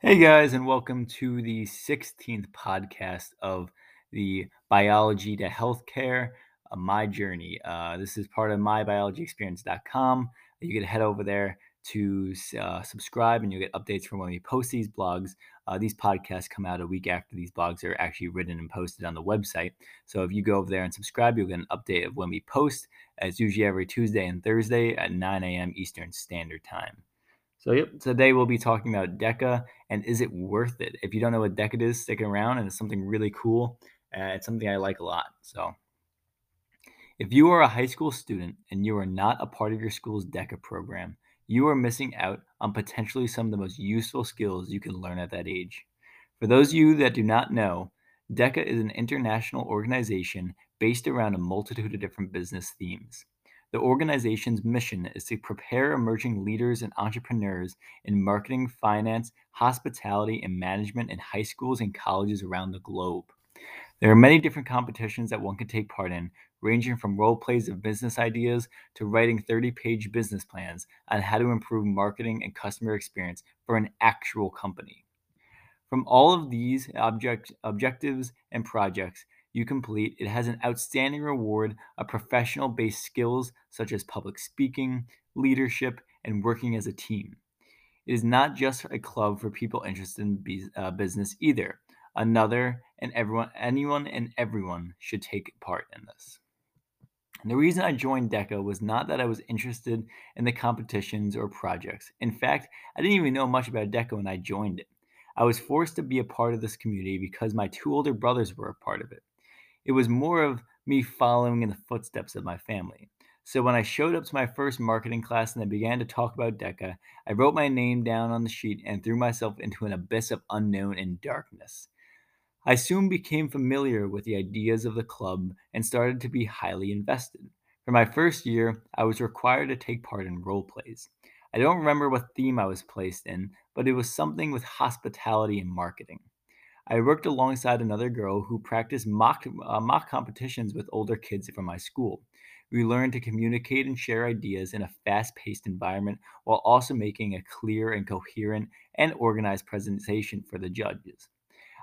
Hey guys, and welcome to the 16th podcast of the Biology to Healthcare, uh, My Journey. Uh, this is part of mybiologyexperience.com. You can head over there to uh, subscribe and you'll get updates from when we post these blogs. Uh, these podcasts come out a week after these blogs are actually written and posted on the website. So if you go over there and subscribe, you'll get an update of when we post. It's usually every Tuesday and Thursday at 9 a.m. Eastern Standard Time. So, yep, today we'll be talking about DECA and is it worth it? If you don't know what DECA is, stick around and it's something really cool. Uh, it's something I like a lot. So, if you are a high school student and you are not a part of your school's DECA program, you are missing out on potentially some of the most useful skills you can learn at that age. For those of you that do not know, DECA is an international organization based around a multitude of different business themes. The organization's mission is to prepare emerging leaders and entrepreneurs in marketing, finance, hospitality, and management in high schools and colleges around the globe. There are many different competitions that one can take part in, ranging from role plays of business ideas to writing 30 page business plans on how to improve marketing and customer experience for an actual company. From all of these object, objectives and projects, you complete, it has an outstanding reward of professional based skills such as public speaking, leadership, and working as a team. It is not just a club for people interested in uh, business either. Another and everyone, anyone and everyone should take part in this. And the reason I joined DECA was not that I was interested in the competitions or projects. In fact, I didn't even know much about DECA when I joined it. I was forced to be a part of this community because my two older brothers were a part of it. It was more of me following in the footsteps of my family. So when I showed up to my first marketing class and I began to talk about DECA, I wrote my name down on the sheet and threw myself into an abyss of unknown and darkness. I soon became familiar with the ideas of the club and started to be highly invested. For my first year, I was required to take part in role plays. I don't remember what theme I was placed in, but it was something with hospitality and marketing. I worked alongside another girl who practiced mock, uh, mock competitions with older kids from my school. We learned to communicate and share ideas in a fast paced environment while also making a clear and coherent and organized presentation for the judges.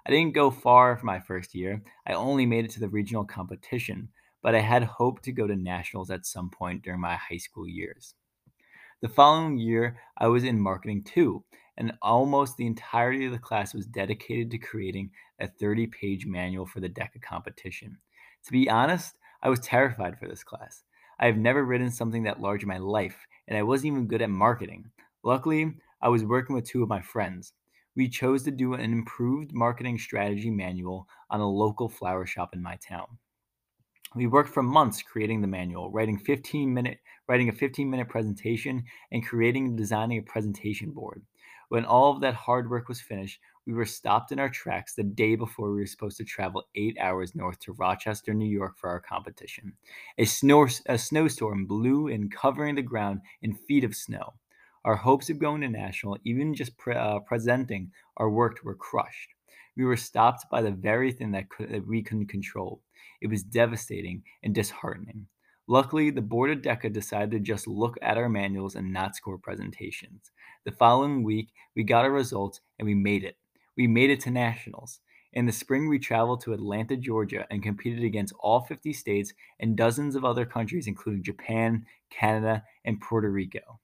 I didn't go far for my first year. I only made it to the regional competition, but I had hoped to go to nationals at some point during my high school years. The following year, I was in marketing too, and almost the entirety of the class was dedicated to creating a 30 page manual for the DECA competition. To be honest, I was terrified for this class. I have never written something that large in my life, and I wasn't even good at marketing. Luckily, I was working with two of my friends. We chose to do an improved marketing strategy manual on a local flower shop in my town. We worked for months creating the manual, writing 15 minute writing a 15 minute presentation and creating and designing a presentation board. When all of that hard work was finished, we were stopped in our tracks the day before we were supposed to travel eight hours north to Rochester, New York for our competition. A, snow, a snowstorm blew in, covering the ground in feet of snow. Our hopes of going to national, even just pre- uh, presenting our work, were crushed. We were stopped by the very thing that, that we couldn't control. It was devastating and disheartening. Luckily, the board of DECA decided to just look at our manuals and not score presentations. The following week, we got our results and we made it. We made it to nationals. In the spring, we traveled to Atlanta, Georgia, and competed against all 50 states and dozens of other countries, including Japan, Canada, and Puerto Rico.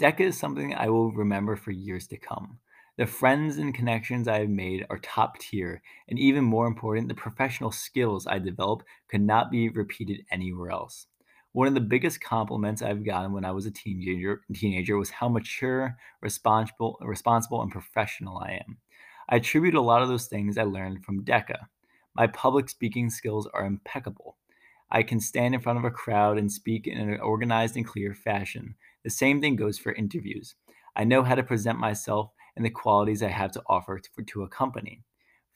DECA is something I will remember for years to come. The friends and connections I have made are top tier, and even more important, the professional skills I develop could not be repeated anywhere else. One of the biggest compliments I've gotten when I was a teenager, teenager was how mature, responsible, responsible, and professional I am. I attribute a lot of those things I learned from DECA. My public speaking skills are impeccable. I can stand in front of a crowd and speak in an organized and clear fashion. The same thing goes for interviews. I know how to present myself and the qualities I have to offer to, to a company.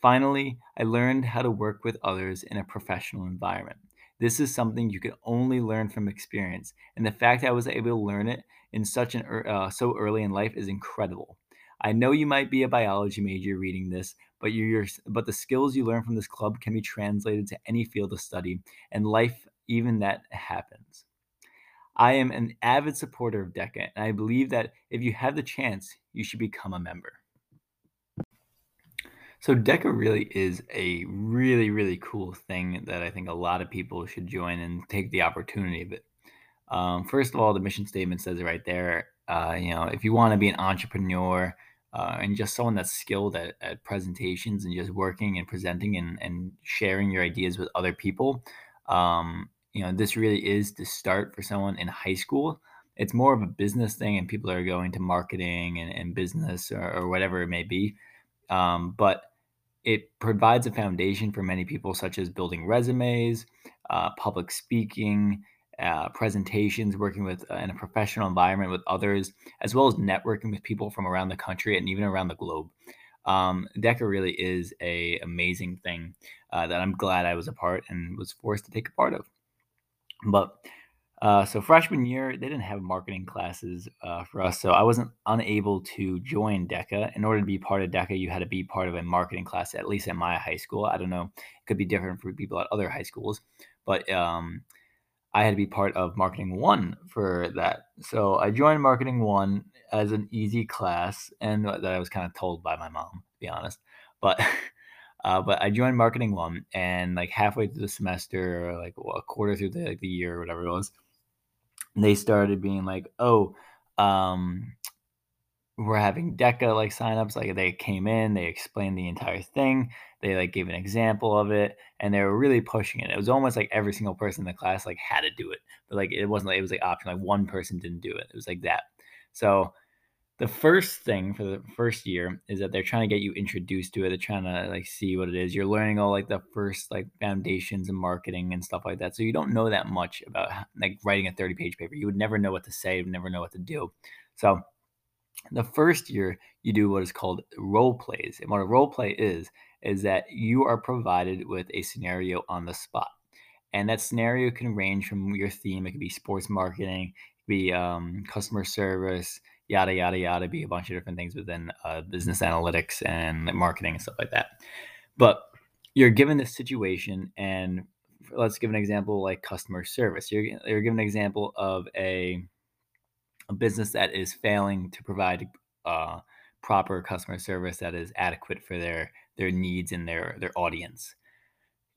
Finally, I learned how to work with others in a professional environment. This is something you can only learn from experience, and the fact I was able to learn it in such an uh, so early in life is incredible. I know you might be a biology major reading this, but you but the skills you learn from this club can be translated to any field of study and life even that happens. I am an avid supporter of DECA, and I believe that if you have the chance, you should become a member. So DECA really is a really, really cool thing that I think a lot of people should join and take the opportunity of it. Um, first of all, the mission statement says it right there. Uh, you know, if you want to be an entrepreneur uh, and just someone that's skilled at, at, presentations and just working and presenting and, and sharing your ideas with other people, um, you know, this really is the start for someone in high school. It's more of a business thing, and people are going to marketing and, and business or, or, whatever it may be. Um, but it provides a foundation for many people, such as building resumes, uh, public speaking, uh, presentations, working with uh, in a professional environment with others, as well as networking with people from around the country and even around the globe. Um, DECA really is a amazing thing uh, that I'm glad I was a part and was forced to take a part of. But uh, so freshman year, they didn't have marketing classes uh, for us, so I wasn't unable to join DECA. In order to be part of DECA, you had to be part of a marketing class, at least at my high school. I don't know; it could be different for people at other high schools, but um, I had to be part of Marketing One for that. So I joined Marketing One as an easy class, and that I was kind of told by my mom, to be honest. But Uh, but I joined marketing one, and like halfway through the semester, or like a quarter through the, like, the year, or whatever it was, they started being like, "Oh, um, we're having DECA like signups." Like they came in, they explained the entire thing, they like gave an example of it, and they were really pushing it. It was almost like every single person in the class like had to do it, but like it wasn't like it was like optional. Like one person didn't do it. It was like that. So the first thing for the first year is that they're trying to get you introduced to it. They're trying to like see what it is. You're learning all like the first like foundations of marketing and stuff like that. So you don't know that much about like writing a 30 page paper. You would never know what to say, you would never know what to do. So the first year you do what is called role plays. And what a role play is, is that you are provided with a scenario on the spot. And that scenario can range from your theme. It could be sports marketing, it could be um, customer service, yada yada yada be a bunch of different things within uh, business analytics and marketing and stuff like that. But you're given this situation and let's give an example like customer service. You're, you're given an example of a, a business that is failing to provide uh, proper customer service that is adequate for their their needs and their their audience.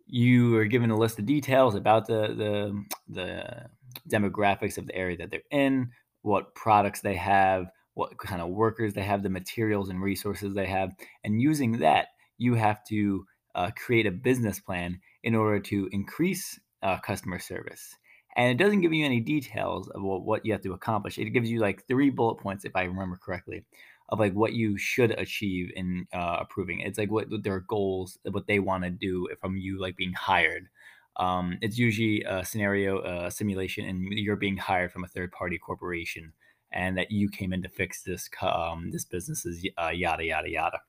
You are given a list of details about the the the demographics of the area that they're in what products they have, what kind of workers they have, the materials and resources they have. And using that, you have to uh, create a business plan in order to increase uh, customer service. And it doesn't give you any details of what, what you have to accomplish. It gives you like three bullet points, if I remember correctly, of like what you should achieve in uh, approving. It's like what their goals, what they want to do from you, like being hired. Um, it's usually a scenario uh, simulation, and you're being hired from a third party corporation, and that you came in to fix this um, this business's uh, yada yada yada.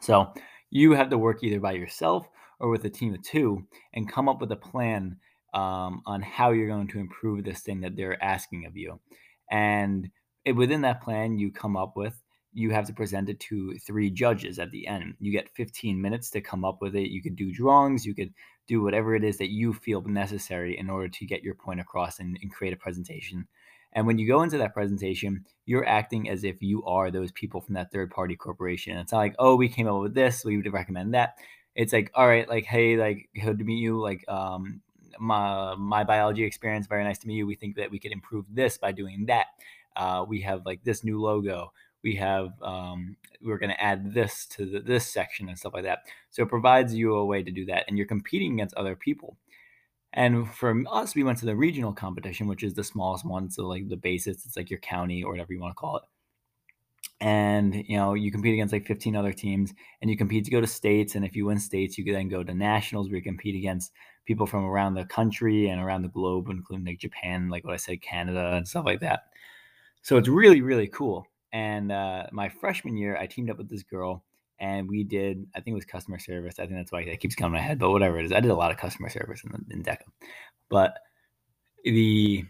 So you have to work either by yourself or with a team of two and come up with a plan um, on how you're going to improve this thing that they're asking of you. And it, within that plan, you come up with you have to present it to three judges at the end. You get 15 minutes to come up with it. You could do drawings, you could do whatever it is that you feel necessary in order to get your point across and, and create a presentation. And when you go into that presentation, you're acting as if you are those people from that third party corporation. It's not like, oh, we came up with this, we would recommend that. It's like, all right, like, hey, like, good to meet you. Like, um, my my biology experience, very nice to meet you. We think that we could improve this by doing that. Uh, we have like this new logo we have um, we're going to add this to the, this section and stuff like that. So it provides you a way to do that, and you're competing against other people. And for us, we went to the regional competition, which is the smallest one. So like the basis, it's like your county or whatever you want to call it. And you know, you compete against like 15 other teams, and you compete to go to states. And if you win states, you can then go to nationals where you compete against people from around the country and around the globe, including like Japan, like what I said, Canada, and stuff like that. So it's really, really cool. And uh, my freshman year, I teamed up with this girl and we did, I think it was customer service. I think that's why it keeps coming to my head, but whatever it is. I did a lot of customer service in, in DECA. But the,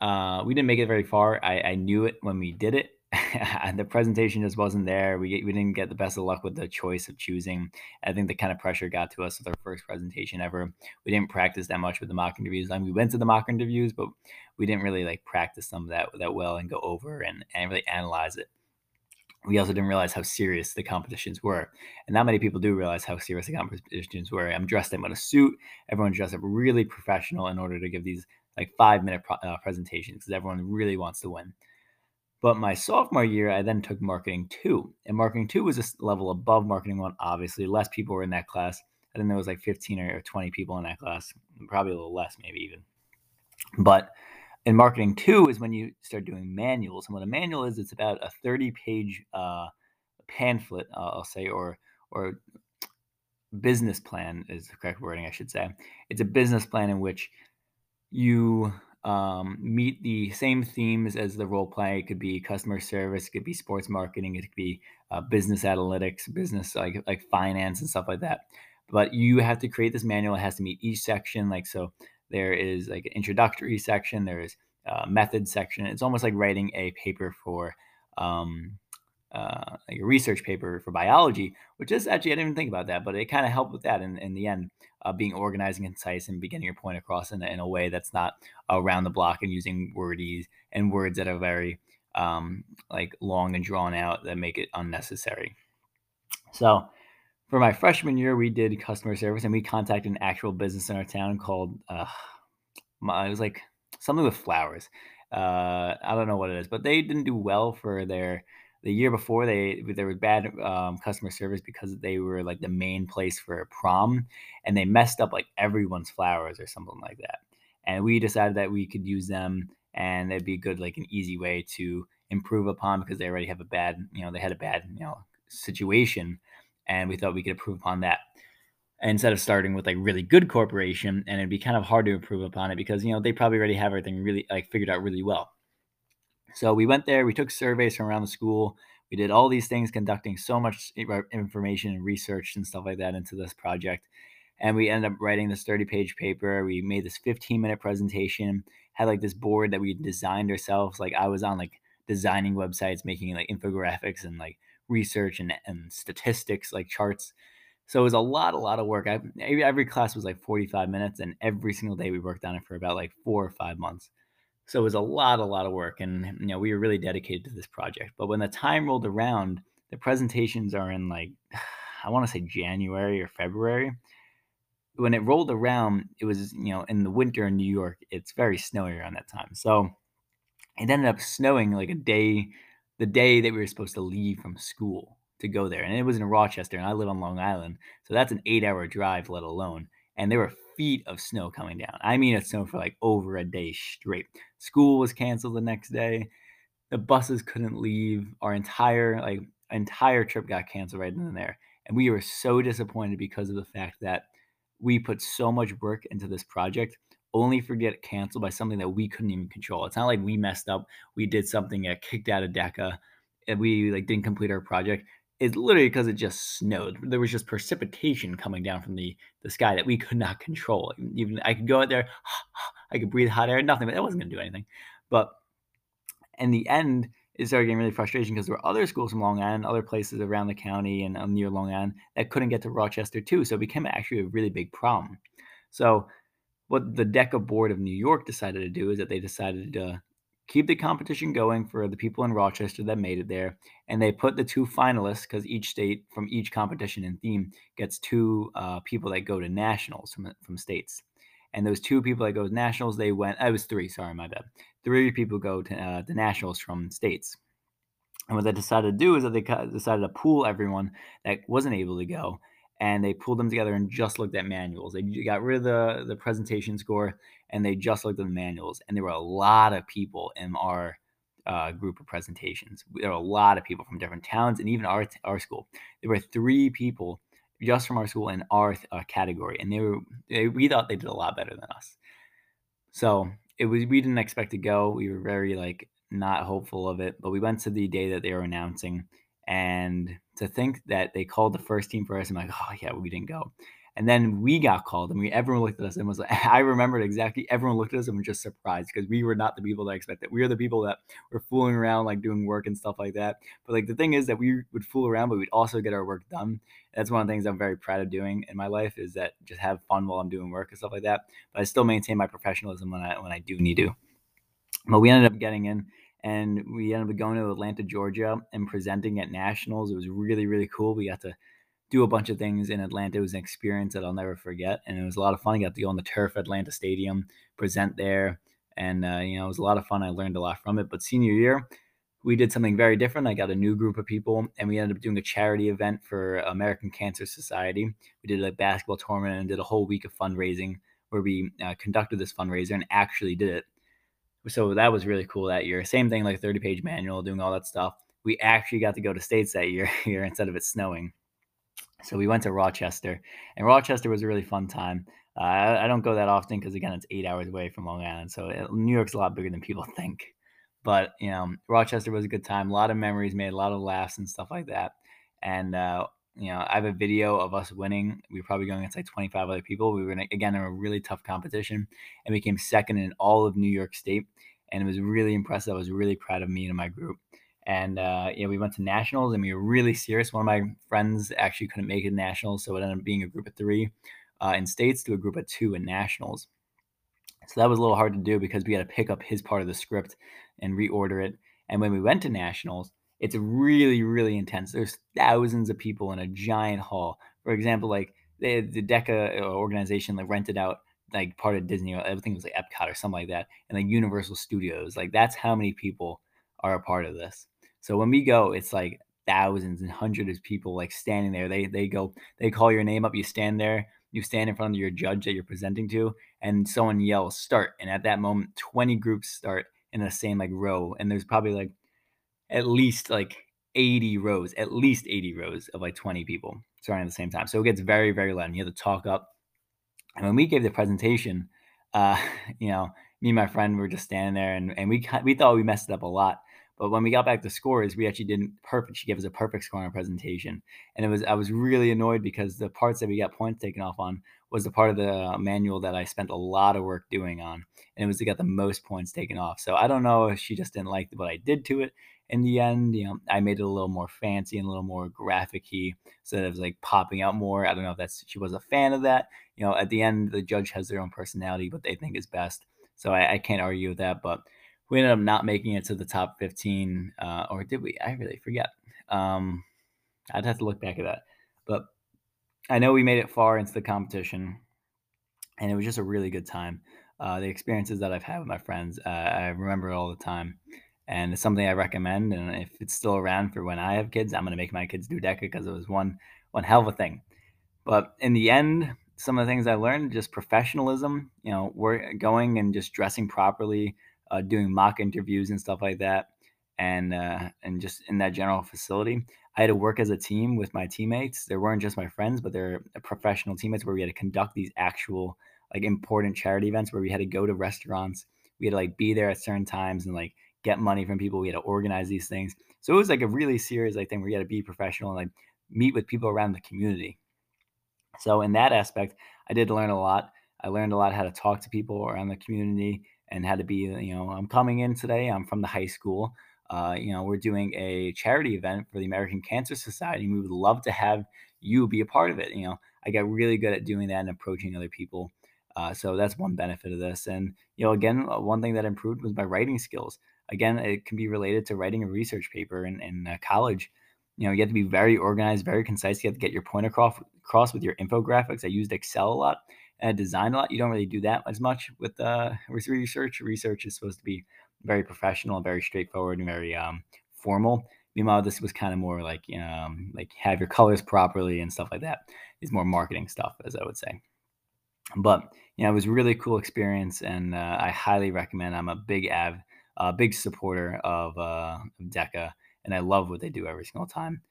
uh, we didn't make it very far. I, I knew it when we did it. the presentation just wasn't there. We we didn't get the best of luck with the choice of choosing. I think the kind of pressure got to us with our first presentation ever. We didn't practice that much with the mock interviews. I mean, we went to the mock interviews, but we didn't really like practice them that that well and go over and, and really analyze it. We also didn't realize how serious the competitions were, and not many people do realize how serious the competitions were. I'm dressed in a suit. Everyone's dressed up really professional in order to give these like five minute pro- uh, presentations because everyone really wants to win. But my sophomore year, I then took marketing two, and marketing two was a level above marketing one. Obviously, less people were in that class. I think there was like 15 or 20 people in that class, probably a little less, maybe even. But in marketing two is when you start doing manuals, and what a manual is, it's about a 30 page uh, pamphlet, uh, I'll say, or or business plan is the correct wording, I should say. It's a business plan in which you um, meet the same themes as the role play. It could be customer service, it could be sports marketing, it could be uh, business analytics, business like like finance and stuff like that. But you have to create this manual. It has to meet each section. Like so, there is like an introductory section. There is a method section. It's almost like writing a paper for um, uh, like a research paper for biology, which is actually I didn't even think about that, but it kind of helped with that in, in the end, uh, being organized and concise and getting your point across in, in a way that's not around the block and using wordies and words that are very um, like long and drawn out that make it unnecessary. So for my freshman year, we did customer service and we contacted an actual business in our town called uh, my, it was like something with flowers. Uh, I don't know what it is, but they didn't do well for their the year before they there was bad um, customer service because they were like the main place for a prom and they messed up like everyone's flowers or something like that. And we decided that we could use them and it'd be good like an easy way to improve upon because they already have a bad you know they had a bad you know situation and we thought we could improve upon that instead of starting with like really good corporation and it'd be kind of hard to improve upon it because you know they probably already have everything really like figured out really well so we went there, we took surveys from around the school. We did all these things, conducting so much uh, information and research and stuff like that into this project. And we ended up writing this 30 page paper. We made this 15 minute presentation, had like this board that we designed ourselves. Like I was on like designing websites, making like infographics and like research and, and statistics, like charts. So it was a lot, a lot of work. I, every class was like 45 minutes, and every single day we worked on it for about like four or five months. So it was a lot, a lot of work, and you know we were really dedicated to this project. But when the time rolled around, the presentations are in like I want to say January or February. When it rolled around, it was you know in the winter in New York. It's very snowy around that time, so it ended up snowing like a day, the day that we were supposed to leave from school to go there, and it was in Rochester, and I live on Long Island, so that's an eight-hour drive, let alone. And there were feet of snow coming down. I mean, it snowed for like over a day straight. School was canceled the next day. The buses couldn't leave. Our entire like entire trip got canceled right then and there. And we were so disappointed because of the fact that we put so much work into this project only for get canceled by something that we couldn't even control. It's not like we messed up. We did something that kicked out of DECA and we like didn't complete our project is literally because it just snowed. There was just precipitation coming down from the, the sky that we could not control. Even I could go out there, I could breathe hot air, nothing, but that wasn't going to do anything. But in the end, it started getting really frustrating because there were other schools from Long Island, other places around the county and um, near Long Island that couldn't get to Rochester too. So it became actually a really big problem. So what the DECA board of New York decided to do is that they decided to keep the competition going for the people in Rochester that made it there. And they put the two finalists, because each state from each competition and theme gets two uh, people that go to nationals from, from states. And those two people that go to nationals, they went, I was three, sorry, my bad. Three people go to uh, the nationals from states. And what they decided to do is that they decided to pool everyone that wasn't able to go and they pulled them together and just looked at manuals. They got rid of the, the presentation score and they just looked at the manuals. And there were a lot of people in our uh, group of presentations. There were a lot of people from different towns and even our, our school. There were three people just from our school in our uh, category, and they were they, we thought they did a lot better than us. So it was we didn't expect to go. We were very like not hopeful of it, but we went to the day that they were announcing and to think that they called the first team first, I'm like, oh yeah, we didn't go. And then we got called, and we everyone looked at us and was like, I remembered exactly. Everyone looked at us and was just surprised because we were not the people that expected. We were the people that were fooling around, like doing work and stuff like that. But like the thing is that we would fool around, but we'd also get our work done. That's one of the things I'm very proud of doing in my life is that just have fun while I'm doing work and stuff like that. But I still maintain my professionalism when I when I do need to. But we ended up getting in and we ended up going to Atlanta, Georgia, and presenting at nationals. It was really, really cool. We got to do a bunch of things in Atlanta. It was an experience that I'll never forget, and it was a lot of fun. I got to go on the turf at Atlanta Stadium, present there, and uh, you know it was a lot of fun. I learned a lot from it. But senior year, we did something very different. I got a new group of people, and we ended up doing a charity event for American Cancer Society. We did a basketball tournament and did a whole week of fundraising where we uh, conducted this fundraiser and actually did it so that was really cool that year. Same thing, like 30 page manual, doing all that stuff. We actually got to go to states that year here instead of it snowing. So we went to Rochester, and Rochester was a really fun time. Uh, I, I, don't go that often because again, it's eight hours away from Long Island, so it, New York's a lot bigger than people think. But you know, Rochester was a good time. A lot of memories made, a lot of laughs and stuff like that. And uh, you know, I have a video of us winning. We were probably going against like 25 other people. We were in, again in a really tough competition and we came second in all of New York State. And it was really impressive. I was really proud of me and my group. And uh, yeah, we went to nationals and we were really serious. One of my friends actually couldn't make it nationals, so it ended up being a group of three uh, in states to a group of two in nationals. So that was a little hard to do because we had to pick up his part of the script and reorder it. And when we went to nationals, it's really, really intense. There's thousands of people in a giant hall. For example, like the, the DECA uh, organization like rented out like part of Disney, everything was like Epcot or something like that, and like Universal Studios. Like that's how many people are a part of this. So when we go, it's like thousands and hundreds of people like standing there. They they go, they call your name up, you stand there, you stand in front of your judge that you're presenting to, and someone yells start. And at that moment, 20 groups start in the same like row. And there's probably like at least like 80 rows, at least 80 rows of like 20 people starting at the same time. So it gets very, very loud. And you have to talk up. And when we gave the presentation, uh, you know, me and my friend were just standing there and, and we we thought we messed it up a lot. But when we got back to scores, we actually didn't perfect. She gave us a perfect score on our presentation, and it was I was really annoyed because the parts that we got points taken off on was the part of the manual that I spent a lot of work doing on, and it was to get the most points taken off. So I don't know if she just didn't like what I did to it, in the end, you know, I made it a little more fancy and a little more graphic-y, so that it was like popping out more. I don't know if that's she was a fan of that. You know, at the end, the judge has their own personality, but they think is best. So I, I can't argue with that. But we ended up not making it to the top 15, uh, or did we? I really forget. Um, I'd have to look back at that. But I know we made it far into the competition, and it was just a really good time. Uh, the experiences that I've had with my friends, uh, I remember all the time and it's something I recommend. And if it's still around for when I have kids, I'm going to make my kids do DECA because it was one one hell of a thing. But in the end, some of the things I learned, just professionalism, you know, we're going and just dressing properly, uh, doing mock interviews and stuff like that, and uh, and just in that general facility. I had to work as a team with my teammates. They weren't just my friends, but they're professional teammates where we had to conduct these actual like important charity events where we had to go to restaurants. We had to like be there at certain times and like get money from people. We had to organize these things. So it was like a really serious like thing where you had to be professional and like meet with people around the community. So in that aspect, I did learn a lot. I learned a lot how to talk to people around the community and how to be, you know, I'm coming in today. I'm from the high school. Uh, you know, we're doing a charity event for the American Cancer Society. We would love to have you be a part of it. You know, I got really good at doing that and approaching other people. Uh, so that's one benefit of this. And, you know, again, uh, one thing that improved was my writing skills again, it can be related to writing a research paper in, in uh, college. You know, you have to be very organized, very concise. You have to get your point across, across with your infographics. I used Excel a lot and design a lot. You don't really do that as much with uh, research. Research is supposed to be very professional, very straightforward, and very um, formal. Meanwhile, this was kind of more like um, like have your colors properly and stuff like that. Is more marketing stuff, as I would say. But you know, it was a really cool experience, and uh, I highly recommend. I'm a big av a big supporter of, uh, DECA, and I love what they do every single time.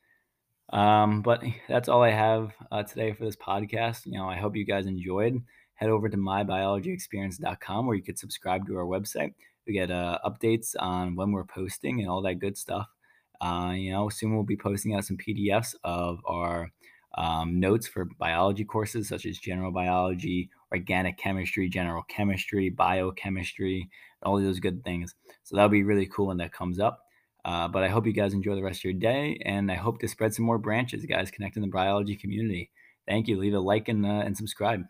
Um, but that's all I have uh, today for this podcast. You know, I hope you guys enjoyed. Head over to mybiologyexperience.com where you could subscribe to our website. We get uh, updates on when we're posting and all that good stuff. Uh, you know, soon we'll be posting out some PDFs of our um, notes for biology courses such as general biology, organic chemistry, general chemistry, biochemistry, all those good things. So that'll be really cool when that comes up. Uh, but I hope you guys enjoy the rest of your day, and I hope to spread some more branches, guys, connecting the biology community. Thank you. Leave a like and, uh, and subscribe.